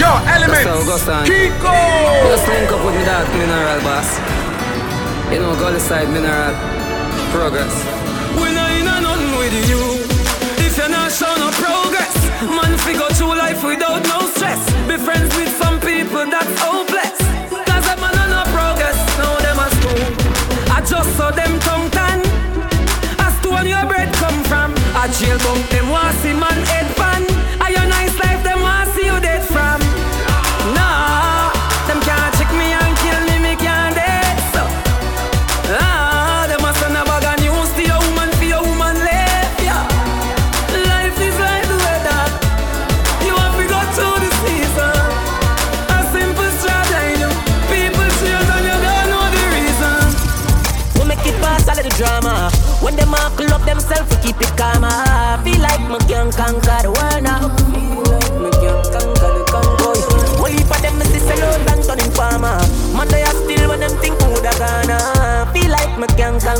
Yo, elements. Kiko. Just link up with me that mineral boss. You know, go side mineral progress. We not in a nothing with you. If you're not showing no progress, man, figure through life without no stress. Be friends with some people that's hopeless. Cause I'm on no progress, now them a school. I just saw them tongue tan. As to where your bread come from. I jail bunk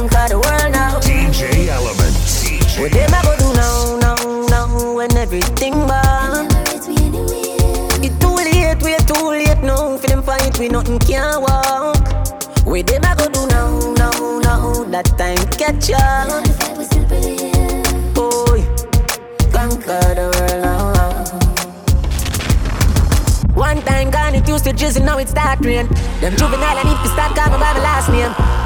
conquer the world now. DJ Element. DJ What them I go do now, now, now when everything bad? It too late, We're too late now. For them fight, we nothing can walk. What them I go do now, now, now? That time catch up. Boy, conquer the world now. One time gone, it used to drizzle, now it start rain. Them juvenile, I need to start calling by my last name.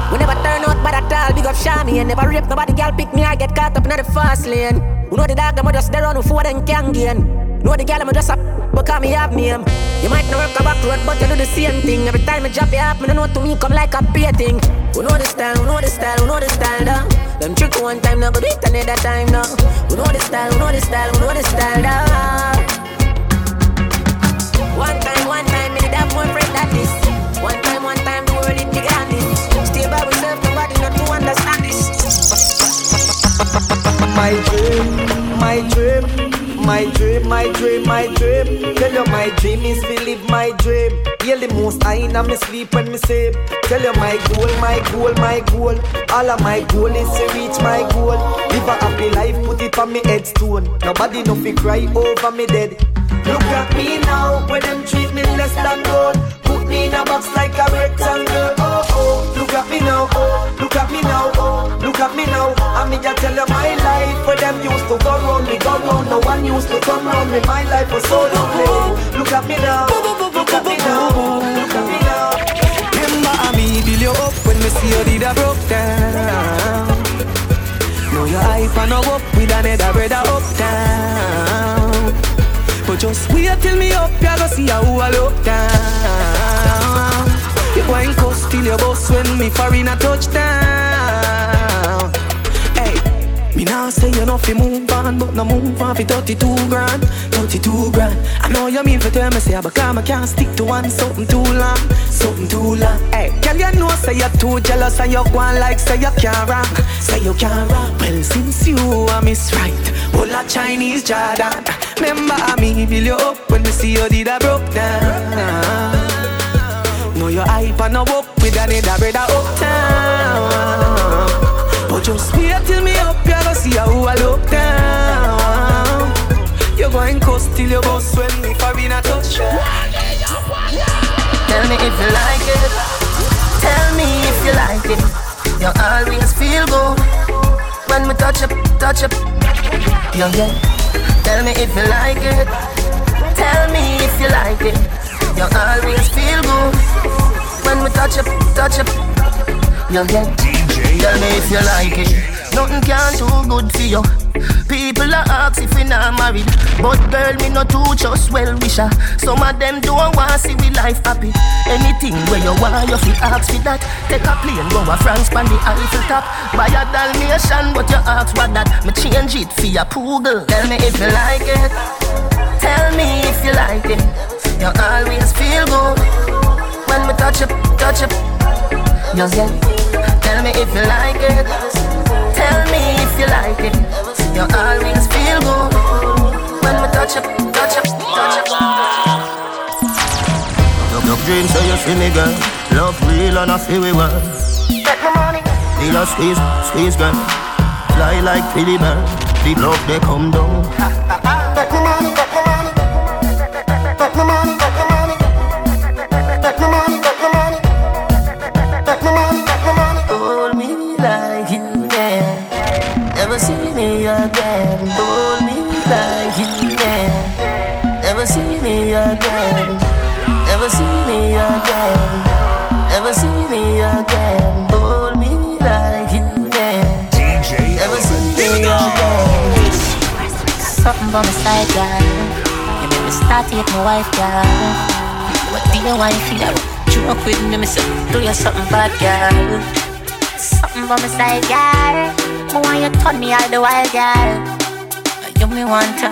Turn out by that tall, big up Shami and never rape nobody, girl pick me, I get caught up in the fast lane. You know the dog, I'm just there on the before them can gain. Know the girl, I'm just up, because me have name. You might not work a back road, but you do the same thing. Every time I drop you up, me don't know to me come like a pay thing. We know the style, we know the style, we know the style, though. Them trick one time, now go do it another time, now. We know the style, we know the style, we know the style, though. One time, one time, me did have more friend than this. One time, one time, the world it began this. My dream, my dream, my dream, my dream, my dream. Tell you my dream is to live my dream. Hear the most I in me sleep when me sleep. Tell you my goal, my goal, my goal. All of my goal is to reach my goal. Live a happy life, put it on me headstone. Nobody no fi cry over me dead. Look at me now, when them treat me less than gold. Put me in a box like a rectangle. Oh oh, look at me now, oh, look at me now, oh, look at me now. I me just tell you my life, where them used to go round me, go round. No one used to come round me. My life was so lovely. Look at me now, look at me now, look at me now. Remember I me build you up when me see you did a broke down. Know your hype and no up with another brother up Just wait till me up, you go see how I look down. You going coast till your boss when me far foreign a touchdown. Me now say you know fi move on, but no move on fi 32 grand, 32 grand. I know you mean for tell me say, but come I can't stick to one something too long, something too long. Hey, girl you know say you're too jealous and you on like say you can't rock, say you can't rock. Well since you are miss right, all a Chinese Jordan. Remember me build you up when me see you did a broke down. Know your hype and no up with another brother uptown. But just wait till me up, see how I look down. You going coast till your boss when me for in a touch. Tell me if you like it. Tell me if you like it. You always feel good when we touch up, touch up. Yeah, yeah. Tell me if you like it. Tell me if you like it. You always feel good when we touch up, touch up. Yeah, yeah. Tell me if you like it. Nothing can do good for you. People are ask if we not married, but girl me no too just well wisher. Some of them don't want see we life happy. Anything where you want, you feel ask for that. Take a plane, go a France, pan the Eiffel top. Buy a Dalmatian, but you ask what that. Me change it for your poodle. Tell me if you like it. Tell me if you like it. You always feel good when we touch up, touch up. Yeah, yeah. Tell me if you like it. If you like it. You always feel good. When we touch up, touch up, touch up. Your dreams say you see me girl. Love real and I feel we well Take my money. Feel a squeeze, squeeze girl. Fly like Philly bird The love they come down You to hit my wife, girl. What do you want to feel? Joke with me, say, do you something bad, girl? Something by my side, girl. Me want you turn me out the wild, girl. You me want to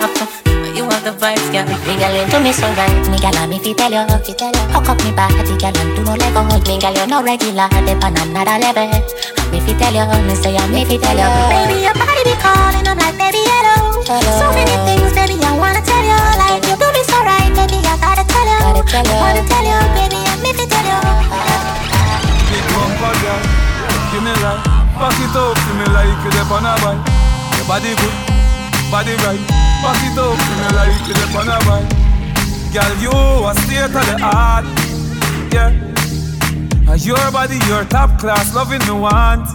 you have the vibes, girl. Me girl, you do me so right. Me girl, I'm if you tell you, if you tell you. Hook up me body, girl, and do no let go. Me girl, you're no regular, dip on another level. I'm if you tell you, me say I'm if you tell you. Baby, your body be calling, I'm like, baby, hello. So many things, baby, I wanna tell you. Like you do me so right, baby, I gotta tell you. Gotta tell you. I wanna tell you, baby, I'm if you tell you. Big bumper girl, give me life. Back it up to me like you dep on a bike. Your body good, body right. Back it up to me like you dep on a bike. Girl, you a state of the art, yeah. And your body, your top class, loving me want.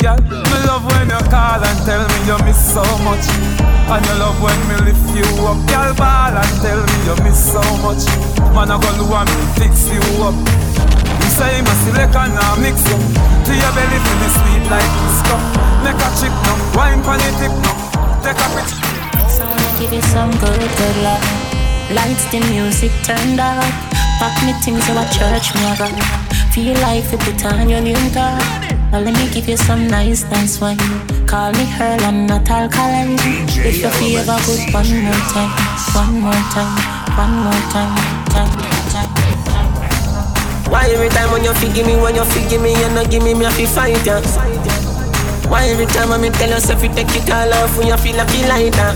Girl, me love when you call and tell me you miss so much. And you love when me lift you up, girl, ball and tell me you miss so much. Man, I go want me fix you up. You say my select and now mix up To your belly feel the sweet like disco Make a chick no, wine pon the tip no Take a picture So give you some good, good love. Lights, the music turned up. Pack me things so a church me go. Feel like you put on your new top. Now let me give you some nice dance wine. Call me her, I'm not alkaline. If you feel ever good, one more time, one more time, one more time, time, time. Why every time when you forgive me, when you forgive me, you not give me, me have to fight ya? Why every time when me tell yourself you take it all off when you feel like you like that?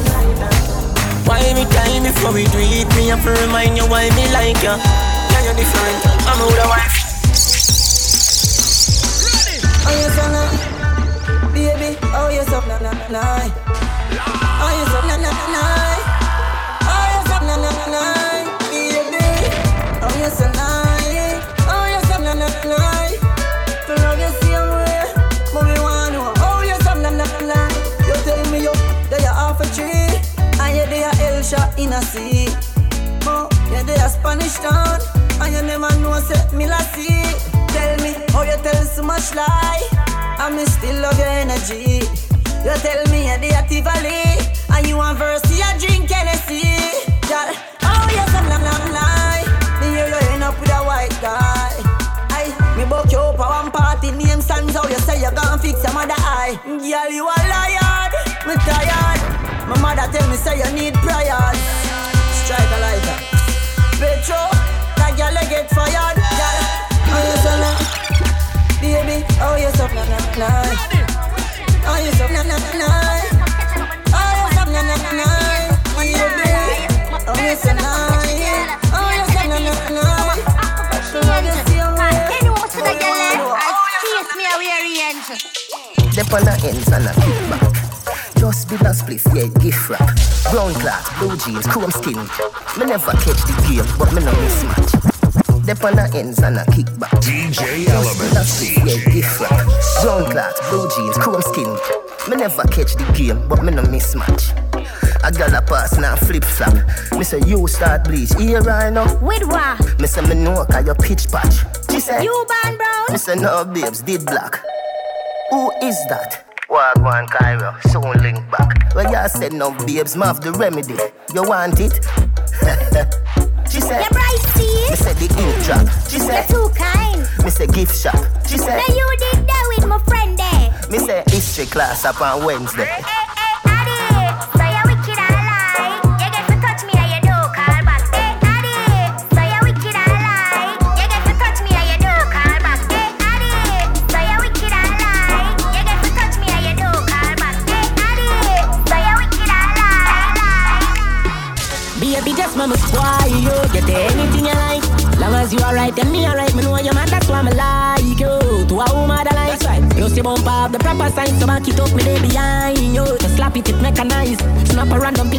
Why every time before we do it, me have to remind you why me like ya? Yeah, you're different. I'm with a wife. Oh yes, oh, nah. baby. Oh yes, oh, nah, nah, nah, nah. Oh yes, oh, nah, nah, nah, nah. Oh yes, oh, nah, nah, nah, baby. Oh yes, oh, nah. Oh yes, oh, nah, nah, nah. To love you same way, but we want to. Oh yes, oh, nah, nah, nah. You tell me you, that you half a tree, and you there a L shot in a sea. Oh, you there a Spanish town, and you never know say me la see. Energy. You tell me you're the active valley, and you want verse, you drink Hennessy. Girl, oh yes, I'm not long lie. Me hear you end up with a white guy. Aye, me book you up a one party, name stands out. You say you gon' fix your mother eye. Girl, you a liar, me tired. My mother tell me say you need prayers. Strike a lighter. Petro, that girl get fired. Girl, oh yes, I'm. Baby, oh yes, I'm not, not, not. Dep on the ends and a kickback. Just be a spliff, yeah, gift wrap. Brown cloth, blue jeans, chrome skin. Me never catch the game, but me no mismatch. Dep on the ends and a kickback. DJ Just be a Element spliff, yeah, gift wrap. Brown cloth, blue jeans, chrome skin. Me never catch the game, but me no mismatch. I got a pass now flip flop. Me say you start bleach, here right now. With what? Me say me know cause you pitch patch. She say You born brown? me say no babes did black. Who is that? Wagwan Cairo, soon link back. Well, you said no babes, me have the remedy. You want it? she said, You're bright, see? me say the ink drop. She said, You're too kind. me say gift shop. She said, Now you did that with my friend there. me say history class up on Wednesday. Hey,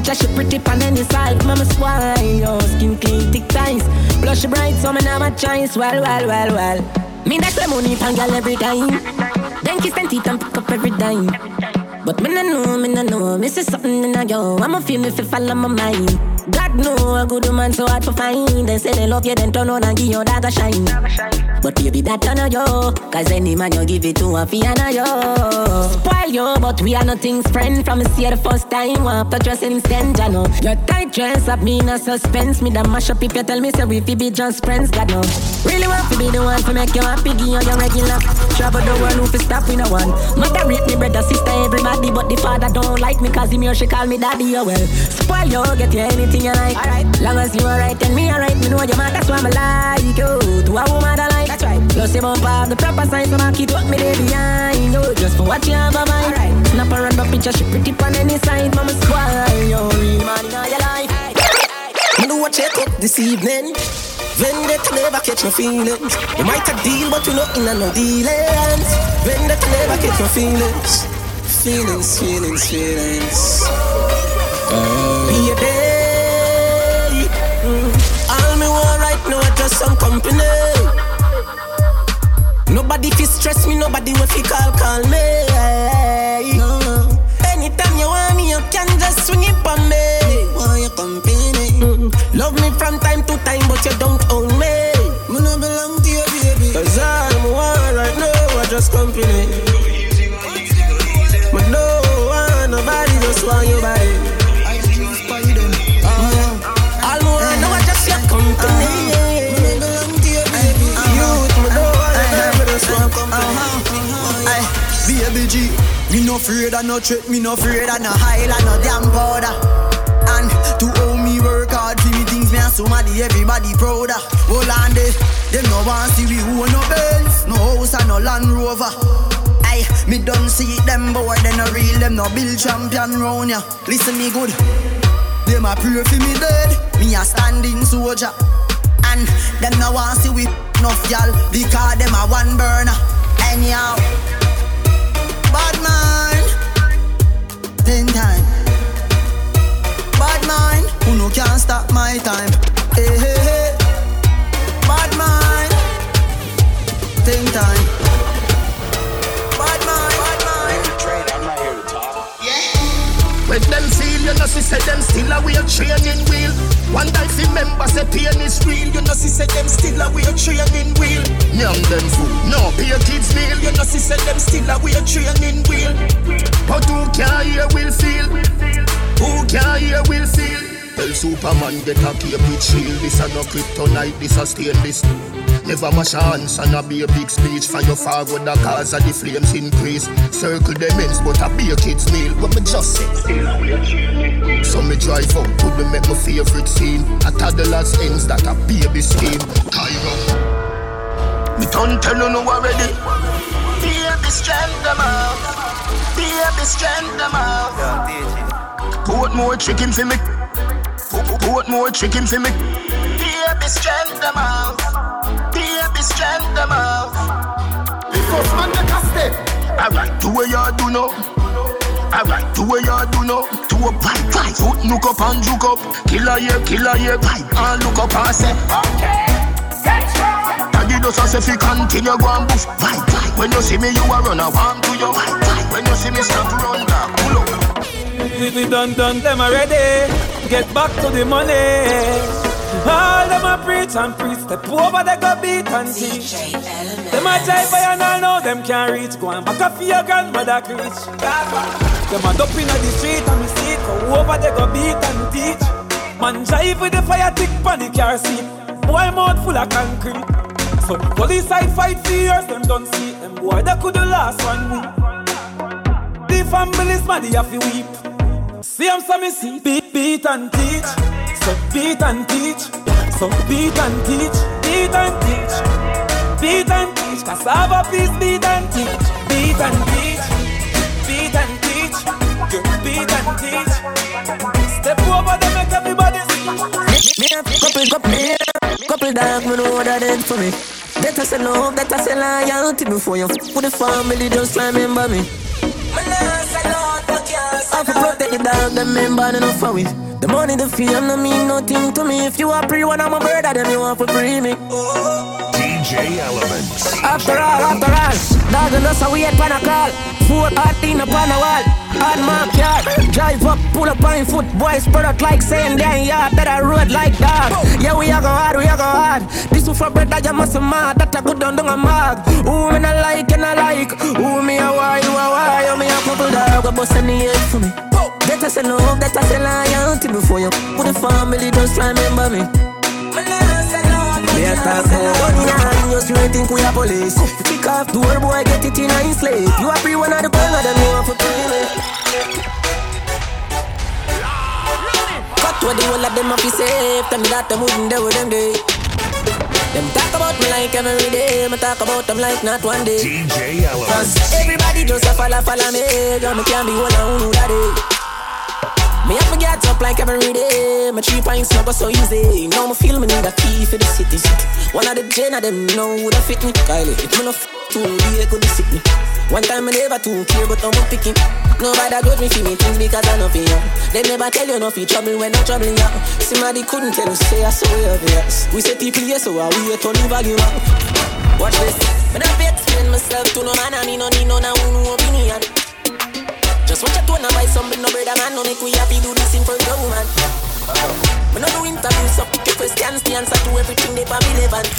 a picture, she pretty on any side Mama squire you Skin clean, thick ties Blush bright, so me never choice Well, well, well, well. Me that's the money, pan girl every time. Then kiss and teeth and pick up every dime. But me no know, me no know. Me see something in a yo I'ma feel me fi follow my mind. God know a good man so hard to find. They say they love you, then turn on and give your dog a shine. But baby, that on you. Cause any man you give it to a fiana yo. Spoil yo, but we are nothing's friend. From see the first time, want to trust instant, you know. Your tight dress up me in a suspense. Me the mash up if you tell me so we fi be just friends, God no. Really want to be the one to make you happy, give you your regular. Travel the world, who fi stop we no one. Mother rate me brother, sister, everybody, but the father don't like me cause him here she call me daddy, oh well. Spoil yo, get you anything you like. Alright, long as you alright, and me alright, me know your man, that's why I like you. To a woman that like, that's right. Plus him up have the proper signs, so I keep what me there behind you. Just for what you have a mind. Alright, snap around the picture, she pretty on any side, mama squad, you real man in your life. Me do a check up this evening. Vendetta never catch no feelings. We might a deal, but we not in a no dealings. Vendetta never catch no feelings. Feelings, feelings, feelings. Oh. Be a day. Mm. All me want right now is just some company. Nobody fi stress me, nobody will fi call, call me. No. Anytime you want me, you can just swing it on me. Want your company? Love me from time to time, but you don't own me. Me no belong to you, baby. Cause all me want right now is just company. Afraid of no threat, me no afraid of no highland, no damn powder. And to owe me work hard for me things, me and somebody, everybody prouder. Hold on there, them no want see we who no Benz, no house and no Land Rover. Aye, me done see them boy, they no real, them no build champion round ya. Listen me good, them a pray for me dead, me a standing soldier. And them no want see we enough y'all, because them a one burner. Anyhow. Ten time. Bad man, who no can stop my time. Hey, hey, hey. Bad man, ten time. You know, see, say them still a wear training wheel. One if member say pain is real, you know, see, say them still a wear training wheel. Young them fool, no pay kids meal, you know, see, say them still a wear training wheel. But who can hear will feel? Who can hear will feel? Tell Superman get a cape with shield. This a no kryptonite, this a stainless. Never mash chance and a be a big speech for your forward the cause of the flames increase. Circle them ends, but a be a kid's meal. What me just say? So me drive out to the make my favorite scene. A toddler's ends that a baby scheme. Cairo. Me don't tell you no already. Baby strength them out. Baby strength them out. Put more chicken for me. Put, put more chicken for me. Baby strength them out. Baby strength them out. Because man make a step. Alright, do what you do now. Alright, do what you do now. Do a pipe, pipe. Foot look up and juke up. Killer here, killer here, pipe. And look up and say, okay. Taggy does us if you continue go and boof Pipe, pipe When you see me you a run a warm to your pipe, pipe When you see me stop run back Pull up We, we done done them already. Get back to the money. All them a preach and preach. Step over they go beat and teach. Them a jive by and all know them can't reach. Go and back up for your grandmother preach. Them a dump inna the street and we see it. Go over they go beat and teach. Man jive with the fire tick pan the car seat. Boy mouth full of concrete. So the police side fight for years. Them don't see them boy they could the last one week. The family's mad, they have to weep. See them so me see beat, beat and teach. So beat and teach. So beat and teach. Beat and teach. Beat and teach. Cassava peace, beat and teach. Beat and teach. Beat and teach. Beat and teach. Step over them, make everybody see. Me a couple, couple, me couple dark, me know what I did for me. That I say love, that I say loyalty before you f- with the family, just remember me. I fi protect the dog, them member enough for we. The money, the fame, no mean nothing to me. If you are pre one, I'm a brother, then you want to free me. DJ Elements. After all, after all, dog and us a wait pan a call. Four hard in upon a wall. Hard mark yard. Drive up, pull up on foot. Boys spread out like saying damn yard. That I road like dog. Yeah, we are go hard, we are go hard. For bread that you must mad. That I good down down a mag. Who me not like and I like. Who me a why, you a why. You me a couple dog. Go bust any head for me. That I say love, that I say loyalty before you. Put the family, just remember me. A talk about nine, you straight think we a police. Kick off door, boy, get it in a slave. You a free one of the gun, them you want for kill me. Cut what the whole of them up be safe. Tell me that them wouldn't do with them day. Them talk about me like every day. Me talk about them like not one day. DJ Cause everybody just a follow, follow me. Girl, me can't be one of who that is. Me have to get up like every day. My three pints not go so easy. Now me feel me need a key for the city. One of the gen of them know would have fit me. Kylie, it me no f too be could sick me. One time I never too care, but I'm picking. Nobody judge me for me things because I know for you. They never tell you no for trouble when I'm troubling you. Somebody couldn't tell you say I saw you obvious. We say people here, so I we the volume up. Watch this. But I explain myself to no man, I me no need no now no opinion. Just watch a tone and buy something, no brother man. No make we happy do this in front of woman. Me no do interviews, so pick your questions, the answer to everything they for me relevant.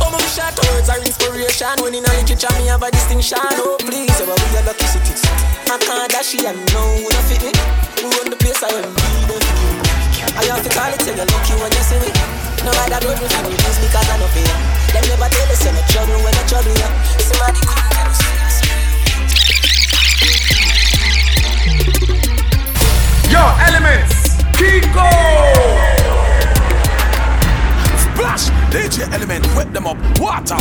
Oh, my short words are inspiration. When in a literature, me have a distinction. Oh, please, oh, we are lucky cities. I can't dash it, I know who don't fit me. Who run the place, I am leader. I have to call it, say you're lucky when you see me. No matter what me feel me, this because I know fear. Them never tell us, say me trouble when I trouble you. Somebody couldn't tell us. Yo, elements, Kiko! Splash! DJ Element, wet them up. Water!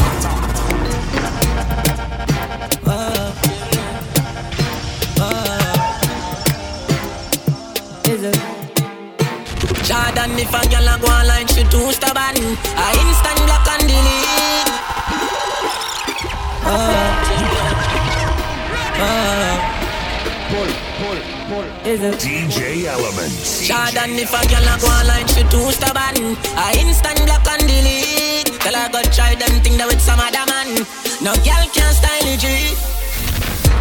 Jordan, if a girl a go online, she too stubborn. I instant block and delete. DJ Elements. Jordan, if a girl a go online, she too stubborn. I instant block and delete. Tell her go try them thing that with some other man. No girl can style it, G.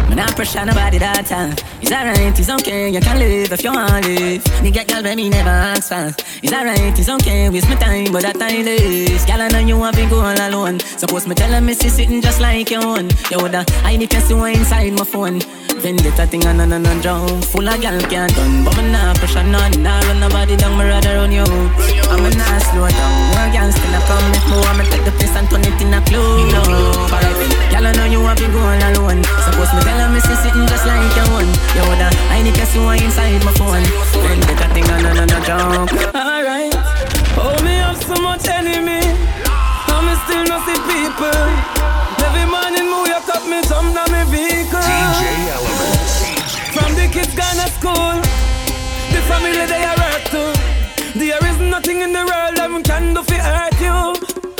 Me not pressure nobody that uh. time. It's alright, it's okay, you can live if you want live. Nigga, girl, let me never ask for. It's alright, it's okay, waste my time, but that time is. Girl, I know you want to go all alone. Suppose me tell her me see sitting just like your own. You woulda, I need to see what inside my phone. Vendetta thing on and on and drown. Full of gal can't done, but me not pressure none. Nah run nobody down, me rather run you. I'm a not slow down. One gal still a come if me want me take the place and turn it in a club. No, Girl, I know you want to go all alone. Suppose me tell her me see sitting just like your own. You woulda, I need to see what inside my phone. Vendetta thing on and on and drown. Alright, oh me have so much enemy, school, the family they are hurt too. There is nothing in the world we can do to hurt you.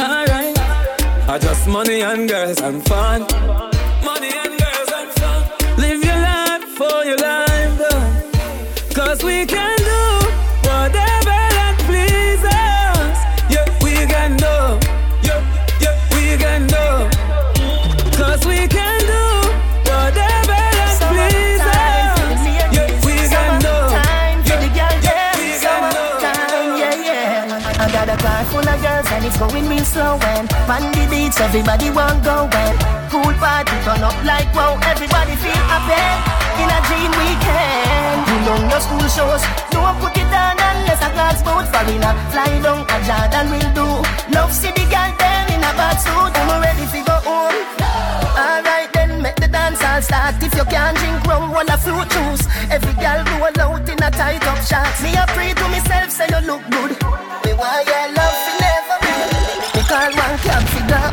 Alright, I just money and girls and fun. Money and girls and fun. Live your life for your life, going real slow and on the beach everybody want go and pool party turn up like wow everybody feel happy in a dream weekend. You know your school shows, don't put it down unless a glass boat farina fly down a Jordan will do. Love see the girl them in a bad suit, I'm ready to go home. Alright then, make the dance all start. If you can't drink rum, roll a fruit juice. Every girl roll out in a tight up shots. Me a pray to myself, say you look good. Me want your love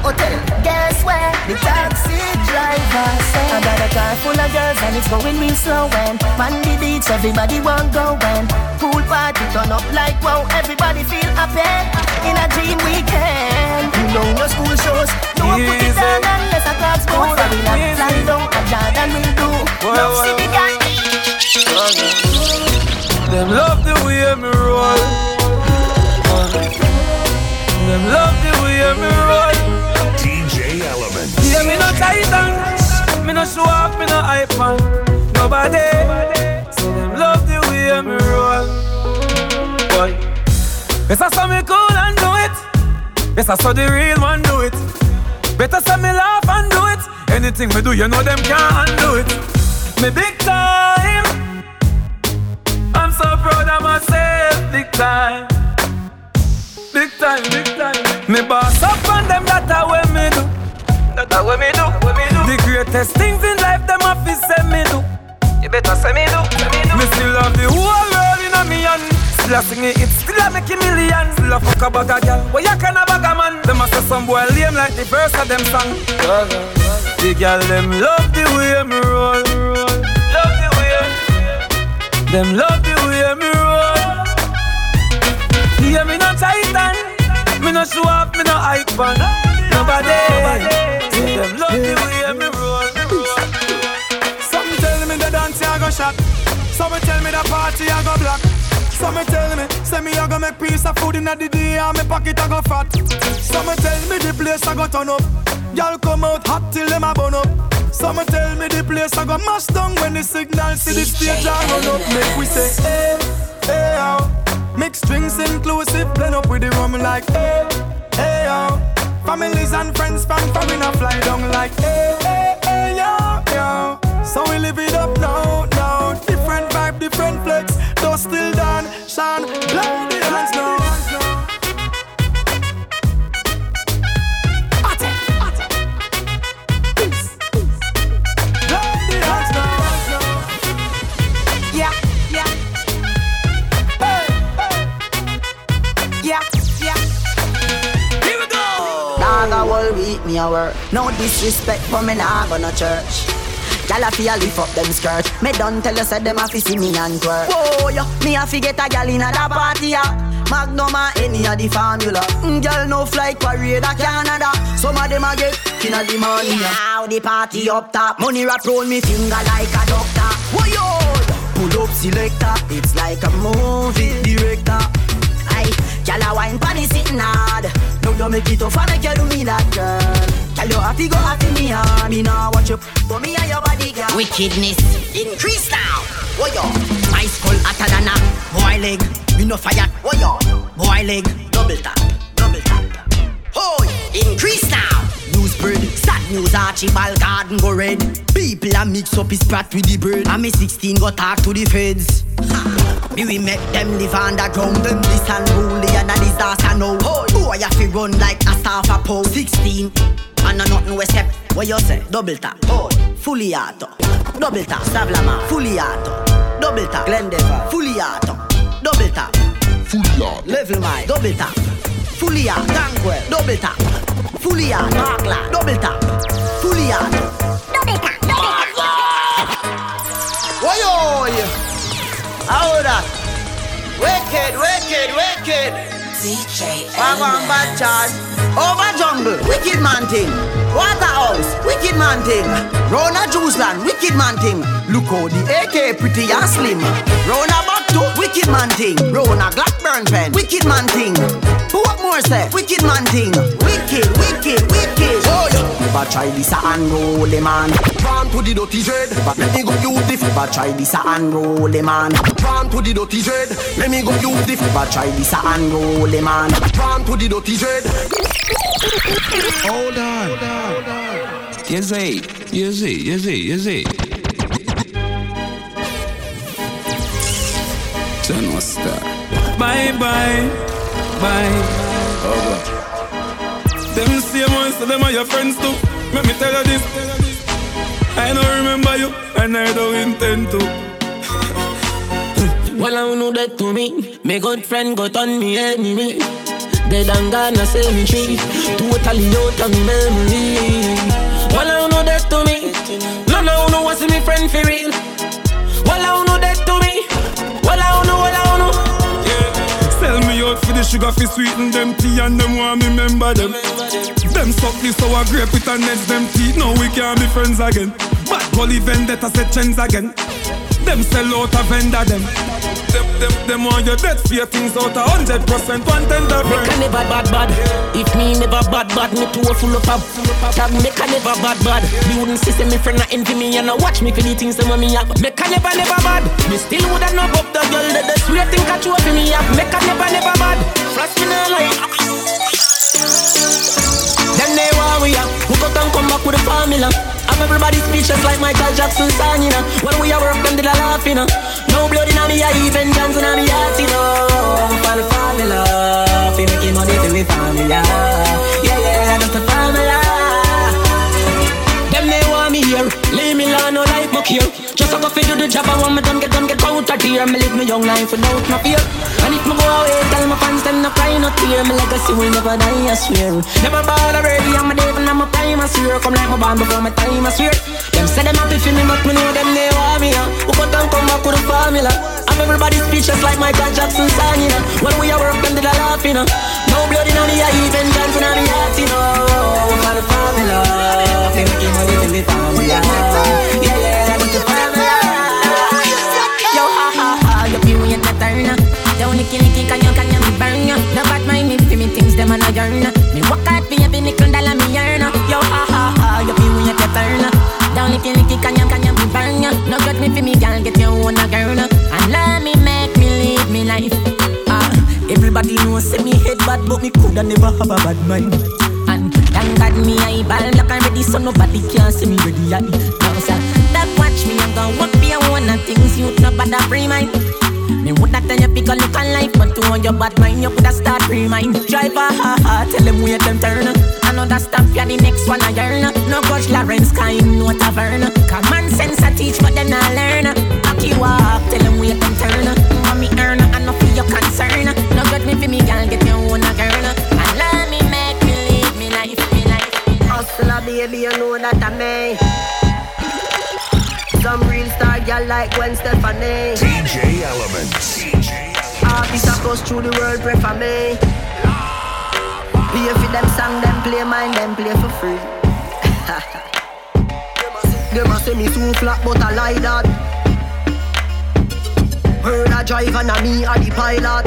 hotel. Guess where? The taxi driver said. I got a car full of girls and it's going real slow. And on the beach, everybody want go and pool party turn up like wow. Everybody feel happy in a dream weekend. You know your school shows. No one put it down unless a class go for it. Fly down a Jordan will do. Love the guy. Them love the way me roll. Them love the way me roll. Yeah, me no titan, me no show off, me no hype on nobody. So them love the way me roll. Boy, better say me cool and do it. Better say the real man do it. Better say me laugh and do it. Anything me do, you know them can't undo it. Me big time. I'm so proud of myself, big time. Big time, big time. Me boss up on them, that's how me do. That's what me do, what me do. The greatest things in life, them have to say me do. You better say me do, say me do. Me still love the whole world in a me hand. Still a sing it, it still a make millions. million. Still a fuck a bag a girl, where you can a bag a man. Them a say some boy lame like the verse of them song. The girl them love the way me roll, roll. Love the way. Them love the way me roll. Yeah, me no titan, me no show off, me no hype nobody. Them love the way me roll, me. Some tell me the dance I go shot. Some tell me the party I go black. Some tell me, say me I go make piece of food in the day and me pocket I go fat. Some tell me the place I go turn up. Y'all come out hot till them a burn up. Some tell me the place I go mash down when the signal see the stage I run up. Make we say, hey, hey, oh. Mix drinks inclusive, blend up with the rum like, hey, hey, oh. Families and friends from a fly down like, hey, hey, hey, yo, yo. So we live it up now, now. Different vibe, different flex. Though still done, shine, blow the hands now. A work. No disrespect, but me nah go no church. Gyal a fi a lift up them skirt. Me done tell you said them a fi see me and twerk. Whoa, yo, me a fi get a gyal inna da party ya. Magnum a any a the formula. Mm, gyal no fly parade a Canada. Some of them a get inna the money. Now the party up top. Money wrap round me finger like a doctor. Whoa, yo, pull up selector. It's like a movie director. Aye, gyal a wine pon sitting hard. Now you make it tough and make you do me that girl. Gyal you have to go after me hard. Me nah watch you, but me and your body girl. Wickedness increase now. Oh yo, my skull hotter than a boy leg. Me no fire. Oh yo, boy leg. Double tap, double tap. Oh, increase now. Bird, sad news Archibald garden go red. People a mix up his brat with the bird. And me 16 go talk to the feds. Ha. Me we make them live underground. Them this unruly and a disaster now. Oh, boy, you fi run like a staff a pole. 16. And no nothing we step. What you say? Double tap. Oh, fully auto. Double tap. Savlama. Fully auto. Double tap. Glendeva. Fully auto. Double tap. Fully auto. Level my. Double tap. Auto. Gankwell. Double tap. Fully auto. Parkland. Double tap. Auto. Double tap. Double tap. Oh How that? Wicked, wicked, wicked. DJ. Wagwan bad charge. Over jungle, wicked man thing. Waterhouse, wicked man thing. Rona Juiceland, wicked man thing. Look how the AK pretty and slim. Rona Bakto, wicked man thing. Rona Blackburn pen, wicked man thing. Who what more say? Wicked man thing. Wicked, wicked, wicked. Oh yeah. Never try this a unroll man. Drawn to the dirty dread. Let me go use the Never try this a unroll man. Drawn to the dirty dread. Let me go use the Never try this a unroll man. Drawn to the dirty dread. Hold on. You see, you see, you see, you see. General Star. Bye bye, bye. Over. Them same ones, so them are your friends too. Let me tell you this. I don't remember you, and I don't intend to. Well, I know that to me. My good friend got on me enemy. Dead and gone, I say me tree. Totally out of me memory. Well, I know that to me. No, no, no, what's me friend for real? Well, I Sell me out for the sugar fi sweeten them tea and them want me remember them. Them suck the sour grape with a nets them teeth. Now we can't be friends again. Bad gully vendetta set trends again. Them sell out a vendor them. Them, them, them want you dead fear things out a hundred percent, one tender Make a never bad bad. If me never bad bad, me too full of pop. That make a never bad bad. Me wouldn't see me friend not envy me and I watch me for the things them me have. Make a never never bad. Me still woulda knock up the girl that the sweet thing catch you up in me have. Make a never never bad. Frost me nah like. Then they want we up. Who got and come back with the formula? Have everybody speechless like Michael Jackson song, you know. When we are work, them did a laugh, you know. No blood in me, I even dance in me heart, you know. For the formula, fi making money for me formula. Yeah, yeah, that's the formula. Them they want me here, care. Just a go fi do the job, I want me done, get done, get out of here. Me live my young life without no fear. And if me go away, tell my fans them no cry, no tear. My legacy will never die, I swear. Never ball already, I'm a devil, I'm a prime, I swear. Come like my band before my time, I swear. Them say them happy for me, but me know them they want me. Uh. Who got and come back with the formula? I'm everybody speechless like Michael Jackson song, you know. When we are work, them did a laugh, you know. No blood in the I even dance in me heart, you know. For the formula, fi making money for me formula. Turn licky licky, can you can you me burn ya? No bad mind me fi me things them a no yearn. Me work hard for every nickel dollar me earn. Yo, ha ha ha, you feel when you turn up. Don't licky licky, can you can you me burn ya? No good me fi me girl, get your own a girl. And let me make me live me life. Ah, everybody knows say me head bad, but me coulda never have a bad mind. And thank God me I ball like I'm ready, so nobody can see me ready. I now say that watch me, I'm gonna for your one of things you no bother free mind. Me would not tell you pick a look on life, but to on your bad mind, you coulda start free mind. Driver, ha ha, tell them where them turn. Another stop, you're the next one I yearn. No coach Lawrence, kind no tavern. Common sense I teach, but then I learn. You up, tell them where them turn. Mommy earn, and no for your concern. No good me for me, girl, get your own girl. And let me make me live me life, me life. Hustler, baby, you know that I'm me. Some real star gal like Gwen Stefani. DJ Elements. Artists goes through the world, pray for me. Pay for them song, them play mine, them play for free. them a say me too flat, but I lie that. Heard a driver, and me a the pilot.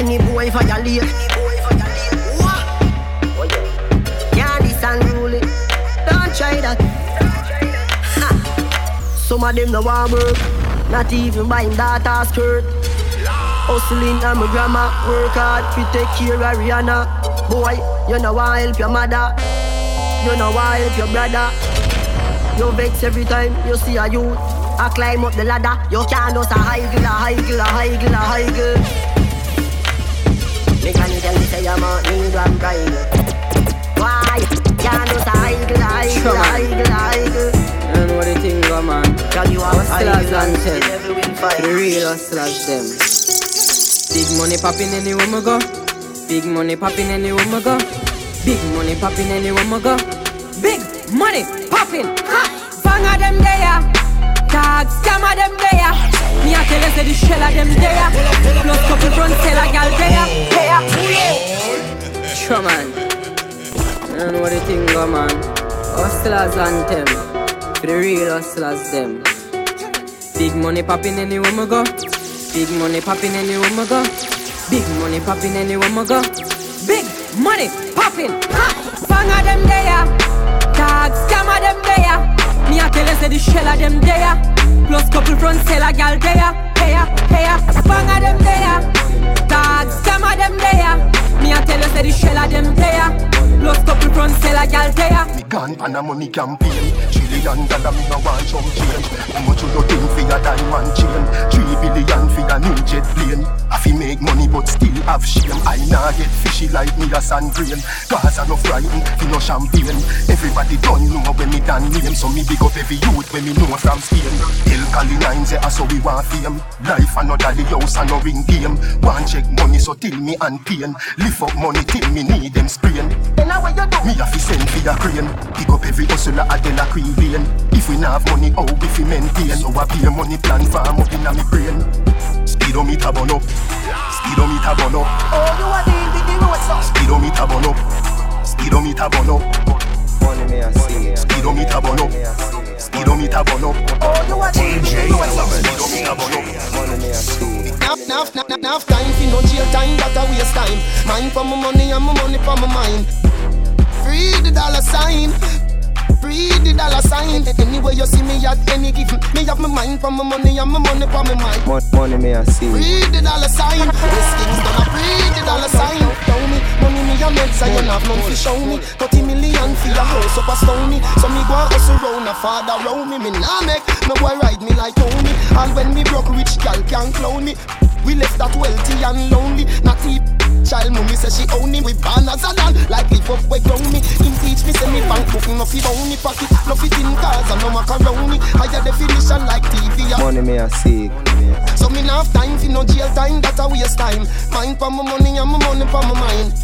Any boy violate, any boy violate. What? Yeah. Yeah, this unruly. Don't try that. Some of them no want work, not even buying data skirt. Hustling and my grandma work hard to take care of Rihanna. Boy, you know why help your mother, you know why help your brother. You vex every time you see a youth. I climb up the ladder, you can't just a high girl, a high girl, a high girl, a high girl. Me can you tell me say I'm out need one private? Why? Can't just a high girl, a high girl, a high girl, a high girl. You know what the thing go man. You are Hustlers and them. The real hustlers them. Big money popping anywhere me go. Big money popping anywhere me go. Big money popping anywhere me go. Big money popping. Ha! Fang of them there Dog scam of them there Me a tell you say the shell of them there Plus couple front seller gal there There Sure man. You know what the thing go man. Hustlers and them For the real hustlers them. Big money popping anywhere me go. Big money popping anywhere me go. Big money popping anywhere me go. Big money popping! Fang of them there Dog scam of them there Me a tell you say the shell of them there Plus couple front seller gal there There, there Fang of them there Dog scam of them there Me a tell you say the shell of them there Plus couple front seller gal there Me gone pan a money campaign Trillion dollar me no want some change. How much you do think for your diamond chain? Three billion for your new jet plane. I fi make money but still have shame. I nah get fishy like me a sand grain Cause I no frightened fi no champagne. Everybody don't know when me done name So me big up every youth when me know from Spain. El Cali nine say ah, so we want fame. Life another the house and no ring game. Want check money so till me and pain. Lift up money till me need them sprain Then how you do? Me a fi send fi a crane. Pick up every hustler a de la cream vein If we not have money how we fi maintain? So I pay money plan farm up inna me brain. Speedometer burn up. Speedometer burn up. Oh, you are deal with the road, so. Speedometer burn up. Speedometer burn up. Money me a see Speedometer burn up. Speedometer speedometer burn up. DJ Element. Enough, enough, enough time for no jail time, that a waste time. Mine for my money and my money for my mind. Free the dollar sign. Free the dollar sign. Anyway you see me at any given, me have my mind for my money and my money for my mind. Money me I see. Free the dollar sign. This thing's gonna free the dollar sign. Tell me, money me a meds, I have none fi show me. 30 million for your house up a stony. So me go and hustle round a father round me. Me nah make no boy ride me like Tony. And when me broke rich gal can't clown me. We left that wealthy and lonely. Not deep. Child mommy say she own me. We born as a land. Like live up where fi bounty pocket. No fit in cars and no macaroni. Higher definition like TV. Money me I see. So me nah have time for no jail time. That a waste time. Mind for my money and my money for my mind.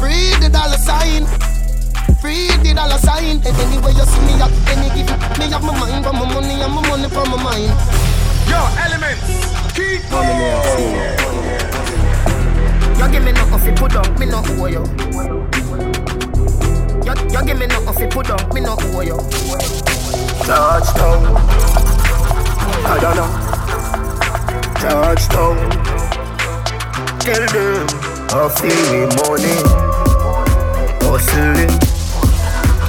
Free the dollar sign. Free the dollar sign. And anyway you see me at any given, me have my mind for my money and my money for my mind. Yo, elements, keep Money me I see. You give me nothing fi put down, me no owe you. You, you give me nothing fi put down, me no owe you. Touchdown. I don't know. Touchdown. Tell them I feel money. Hustling.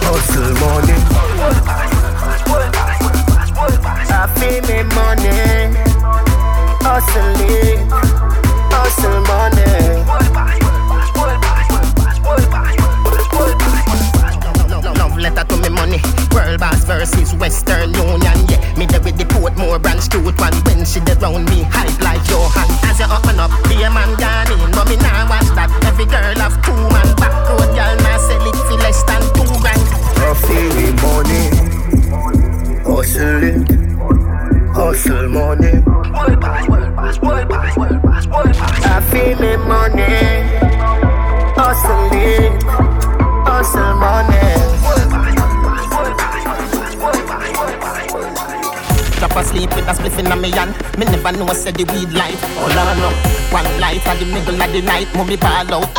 Hustle money. I feel me money, hustling, hustle money. Love letter to me money. World boss versus Western Union. Yeah, me there with the Portmore branch cute one. When she dey round me, hype like Johan. As you open up, be a man gone in. But me nah watch that. Every girl have two man. Back road girl nah sell it for less than two grand. I feel money. Hustling. Hustle money. World boss, world boss, world boss, world boss. I feel me money, hustling, hustle money. Drop asleep with a spliff in a me hand. Me never know said the weed light. All I know, one light at the middle of the night. Mommy ball out.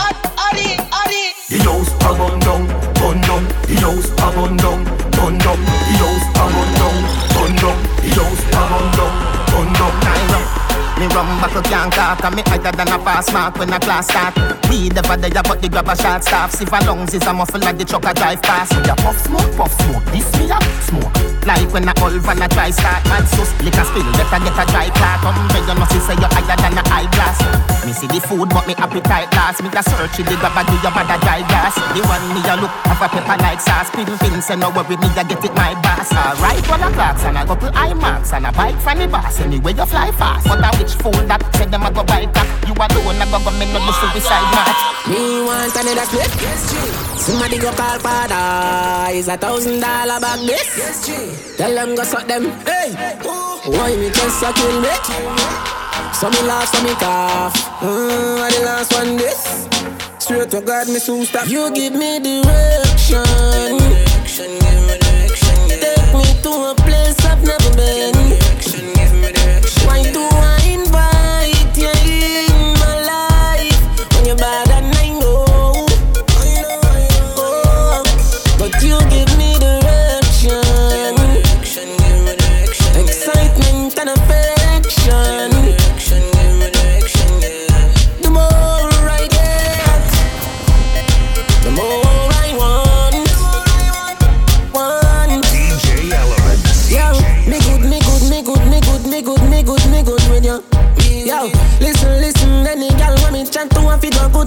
The house a burn down, burn down. The house a burn down, burn down. The house a burn down, burn down. The house a burn down, burn down. Me rum back a can't talk And me higher than a pass mark when a class start. We never there but the grab a short staff. See for lungs is a muffle like the truck a drive past Me a puff smoke, puff smoke This me a smoke. Like when a old van a try start Mad sus, liquor spill Better get a dry cloth Umbre you know see say you higher than a eyeglass. Me see the food but me appetite last. Me a search the grab a do your mother dry glass. The one me a look have a pepper like sauce. Pin pin say no worry me a get it my boss. Alright one a clocks and a couple eye marks And a bike from the boss. Anyway you fly fast. But a which fool that them a go buy that You alone a go go me no do suicide match Me want another clip. Somebody go call father. Is a thousand dollar bag this? Tell them go suck them. Hey, why me just a kill me? So me laugh, so me cough. Mm, I the last one this. Straight to God, me soon stop. You give me direction. Take me to a place I've never been. Why do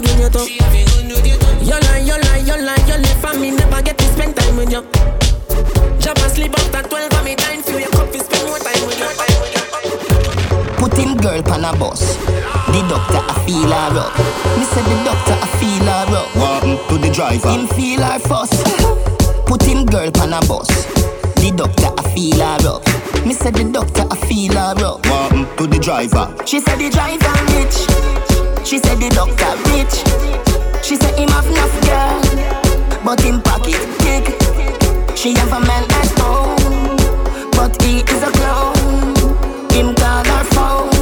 a figure good with you too. You lie, you lie, you lie, you live for me, never get to spend time with you. Jump and sleep up at 12 for me time for your cup, spend more time with you. Put him girl pan a bus. The doctor a feel her up. Me say the doctor a feel her up. What to the driver? Him feel her first. Put him girl pan a bus. The doctor a feel her up. Me say the doctor a feel her up. What to the driver? She said the driver rich. She said the doctor rich. She said him have enough girl, but him pocket big. She have a man at home, but he is a clown. Him call her phone.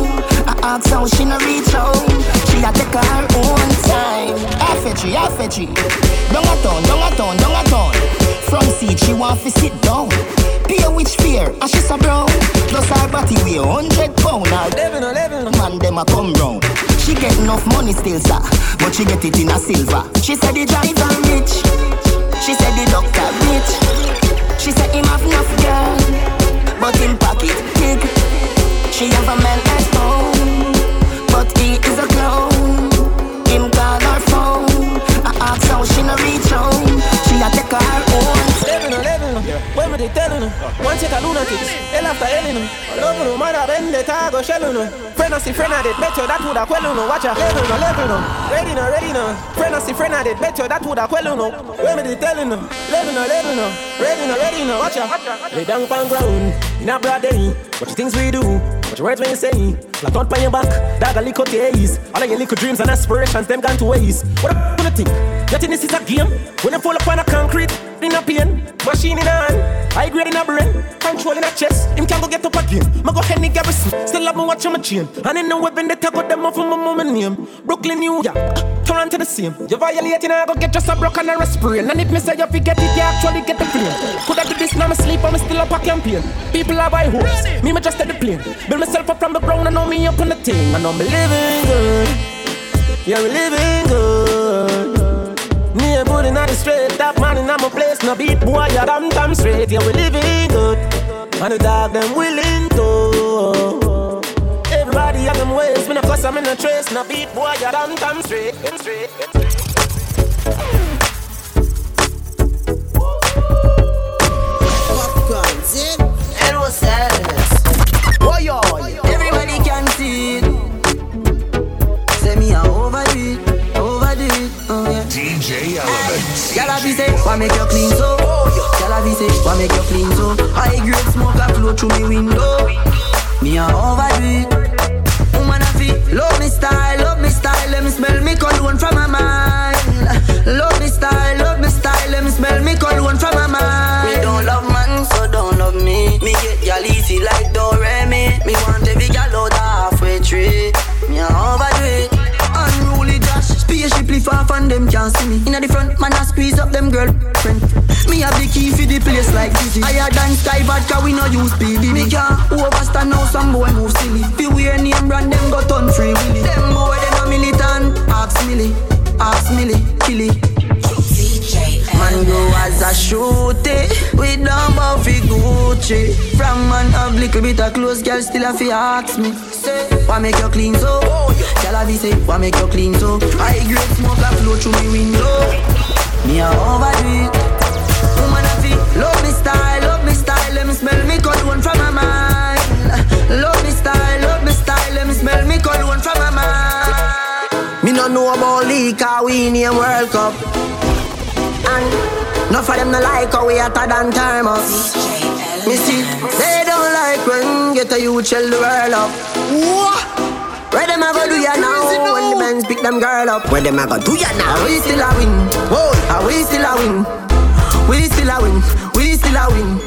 I ask how she no reach home. She a take her own time. Tree, half a tree. Down a town, down a town, down a town. Seat, she want to sit down. Pay which fear, and she's a brown. Plus her body weigh hundred pound. Her man them a come round. She get enough money still, sir, but she get it in a silver. She said the driver rich. She said the doctor rich. She said him have enough girl, but him pocket big. She have a man at home, but he is a clown. Him call her phone. I ask how she no reach home. Me telling them? One check a lunatics. El after Ellen. Love no man a bend the tag or shell no. Friend I see friend I did better that would a quell no. Watch a living on, living on. Ready no, ready no. Friend I see friend I did better that would a quell no. When me they telling them? Living on, living on. Ready no, ready no. Watch a. Lay down on ground in a broad day. What the things we do. What your words you say Flat out on your back, dog a lick out All of your little dreams and aspirations, them gone to waste. What up, gonna think? You think? This is a game? When you fall upon a concrete, in a pain. Machine in a hand, high grade in a brain. Control in a chest, him can go get up again. Ma go Henny Garrison, still have me watch on my chain. And in the weapon, they tag out them off of my mama name. Brooklyn, New York, Toronto the same You violating, I go get just a broken and a sprain And if me say you forget it, you actually get the flame Could I do this now, me sleep, me still up a campaign. People are buy horse, me me just at the plane. Build myself up from the ground, and I know me up on the thing I know me living good, yeah we living good me a good inna the straight, top man inna my place. No beat boy, ya damn damn straight. Yeah, we living good, and the dog them willing to. Everybody have them ways, me no cuss, I'm in a trace. No beat boy, ya damn damn straight, them straight. Popcorn, see? It was sadness. DJ Elements. Gyal a be say, why make you clean so? Gyal a be say, why make you clean so? High grade smoke a flow through me window. Me a overdo it. Woman a feel, love me style, love me style. Let me smell me cologne from my mind. Love me style, love me style. Let me smell me cologne from my mind. Me don't love man, so don't love me. Me get gyal easy like Doremi. Me want every gyal out halfway tree. Me a overdo it. Unruly Josh, off and them can't see me. Inna the front, man, I squeeze up them girl girlfriend. Me have the key for the place like Dizzy. Higher than Sky Vodka, we no use BB. Me can't overstand now some boy move silly. Fi wear name brand, them got on free willy. Them boy, they no militant. Ask Millie, ask Millie, killy. Man go as a shooty. With them Buffy Gucci. From man have little bit of clothes Girl still a fi ask me. Say, why make you clean so? Girl a say, why make you clean so? High grade smoke a flow through me window. Me a overdo it Woman a fi love me style, love me style. Let me smell me cologne from my mind. Love me style, love me style. Let me smell me cologne from my mind. Me no know about Cause we in a World Cup and no for them no like how we hotter than thermos. Me see, they don't like when get a youth shell the world up. What? Where them a go do ya now? When the men pick them girl up, where them a go do ya now? Are we still a win? Whoa, are we still a win? We still a win. We still a win.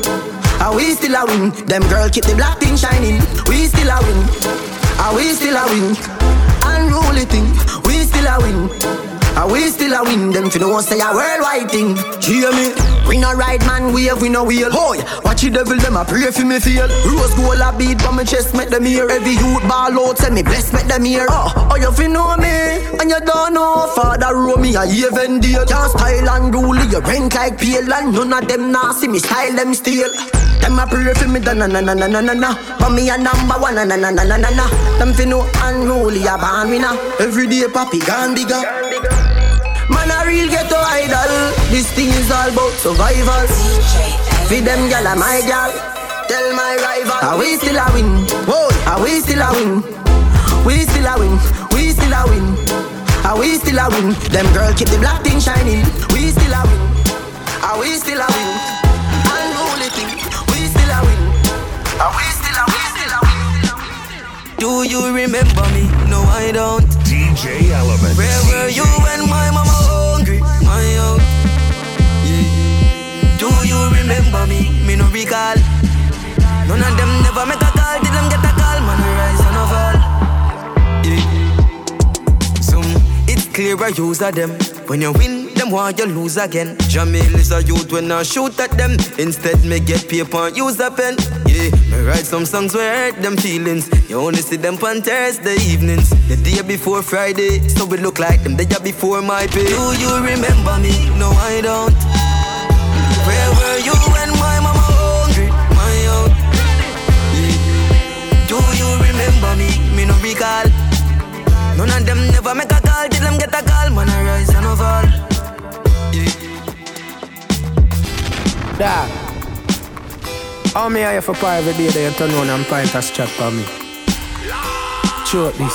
Are we still a win? Them girl keep the black thing shining. We still a win. Are we still a win? Unruly thing. We still a win. Are we still a win? Them finna want say a worldwide thing. Hear me? We no ride man wave, we no wheel. Boy, watch the devil, them a pray for me feel. Rose gold a beat but my chest, make them hear. Every youth ball out, say me bless, make them hear. Oh, oh you fi know me, and you don't know. Father row me a even deal. Can't style and rule, you rank like pale, and none of them nah see me style them still. Them a pray for me, da na na na na na na na. But me a number one, na na na na na na na. Them fi know unruly a born winner. Every day papi gone bigger. Real ghetto idol This thing is all about survival Feed them gal a my gal Tell my rival Are we still a win? Whoa, are we still a win? We still a win, we still a win Are we still a win? Them girl keep the black thing shining We still a win Are we still a win? Unruly thing We still a win Are we still a win? Still a win? Do you remember me? No I don't DJ Element. Where were you when remember me? Me no recall. None of them never make a call. Did them get a call? Man, we rise and fall. Yeah. Some it's clear I use them. When you win, them why you lose again. Jamil is a youth when I shoot at them. Instead, me get paper and use a pen. Yeah, me write some songs where hurt them feelings. You only see them on Thursday evenings. The day before Friday, so we look like them the day before my pay. Do you remember me? No, I don't. How me you for private day there turn on and pint a chat for me? Short this.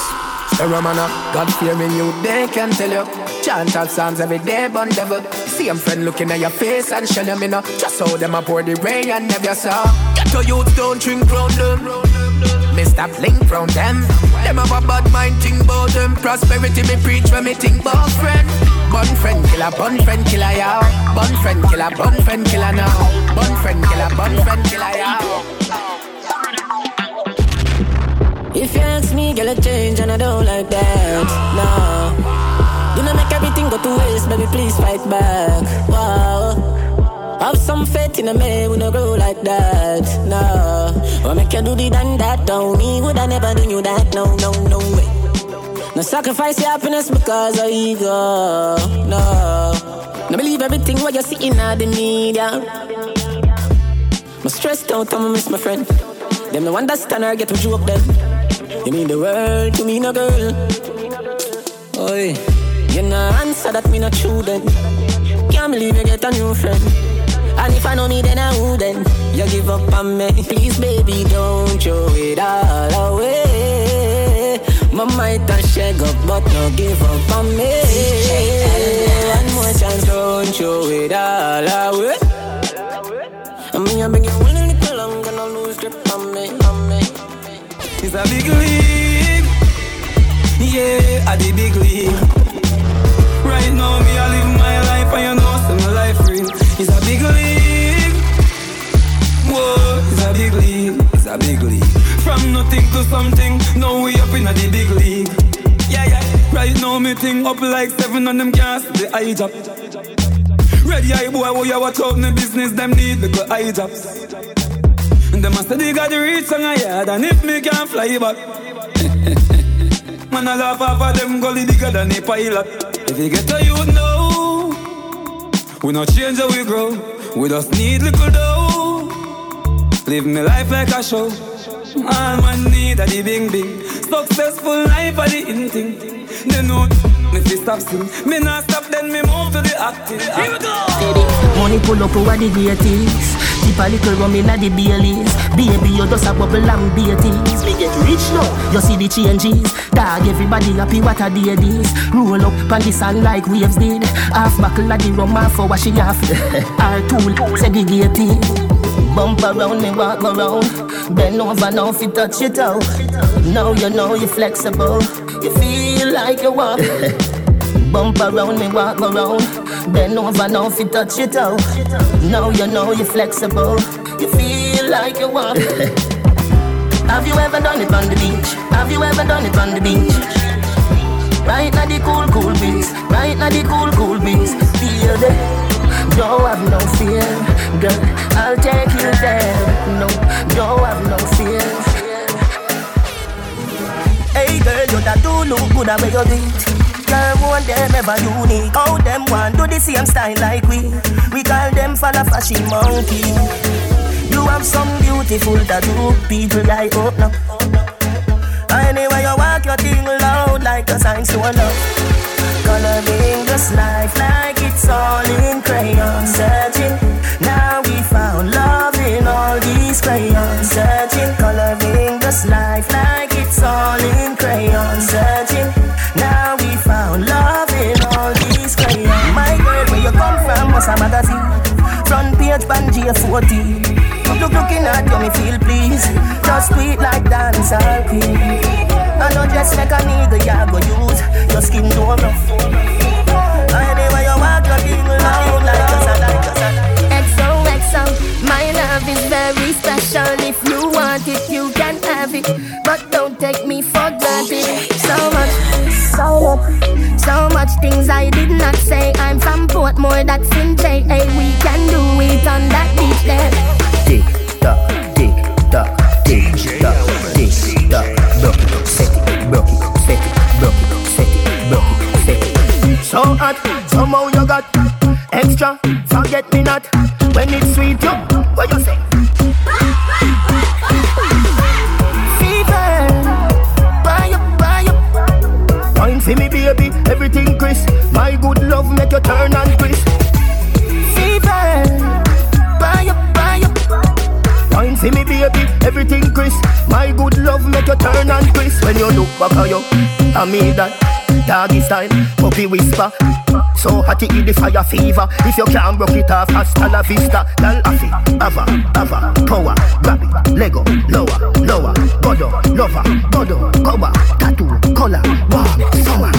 Stay romana, God fearing you, they can tell you. Chant out psalms every day, but devil. See them friend looking at your face and shell them in a. Just how them a pour the rain and never saw. Get to youth, don't drink round them. Mr. Blink from them. Them have a bad mind, think about them. Prosperity me preach when me think about. Bun friend killer, bun friend killer, yeah. Bun friend killer, bun friend killer now. Bun friend killer, bun friend killer, yeah. If you ask me, girl, a change and I don't like that. No. Do not make everything go to waste, baby, please fight back. Wow. Have some faith in a man, we no grow like that. No. What make you do the done that, don't me? Would I never do you that? No, no, no way. No sacrifice your happiness because of ego. No. No believe everything what you see in the media. I'm stressed out, I'ma miss my friend. Them no understand or get to joke them. You mean the world to me, no girl. Oi, you no answer that me not true then. Can't believe you get a new friend. And if I know me, then I wouldn't. You give up on me, please, baby, don't throw it all away. My might have shake up, but no give up on me. One more chance, don't throw it all away. I mean, I beg you one a little longer, no lose grip on me, on me. It's a big league. Yeah, at the big league. Thing up like seven on them gas, the eye job. Ready eye boy, who you watch out in the business, them need the eye jobs. And them must they got the reach on a yard, and if me can't fly back. Man, I laugh off of them gully bigger than a pilot. If you get to you know, we not change how we grow. We just need little dough. Live me life like a show. All man need a the bing bing. Successful life a the in thing. They know me fi stop sing. Me not stop then me move to the acting. Here we go. Money pull up over the gates. Tip a little rum inna the Baileys. Baby, you just a bubble and beaties. Me get rich now, you see the changes. Dog, everybody happy what a day this. Roll up on the sun like waves did. Half buckle of the rum, half for wash it off. Our tool segregated. Bump around me, walk around. Bend over now, if you touch it out. Now you know you're flexible. You feel like you walk. Bump around me, walk around. Bend over now, if you touch it out. Now you know you're flexible. You feel like you walk. Have you ever done it on the beach? Have you ever done it on the beach? Right now the cool, cool breeze. Right now the cool, cool breeze. Feel the don't have no fear, girl. I'll take you there. No, don't have no fear. Hey girl, you that do look good at where you do it. Girl, them ever unique. How them want do the same style like we? We call them for follow fashion monkey. You have some beautiful tattoo, people like oh, up now. Anyway, you walk your thing loud like a sign to a love. Coloring this life like it's all in crayon. Front page, Banjia 40. Look, looking at you, me feel please. Just sweet like dancehall queen. I know just make a nigga, you go use your skin tone rough. Anyway, you walk your thing loud like us, I like us. XOXO, my love is very special. If you want it, you can have it. But don't take me for granted. So much, so much, things I did not say I'm from Portmore, that's in JA. We can do it on that beach there. Tick tock, tick tock, tick tock, tick tock. Broke it up, set it, it set it, it set it, it set it. So hot, somehow you got extra. Forget me not turn and crisp. Fever, buy up, buy up. Wine for me, baby, everything crisp. My good love make you turn and crisp. When you look back at you, I mean that. Doggy style, puppy whisper. So hot it the fire fever. If you can't rock it off, hasta la vista. Gal afi, ava, ava, power, grab it, Lego, lower, lower, godo, lover, godo, cover, tattoo, color, warm, summer.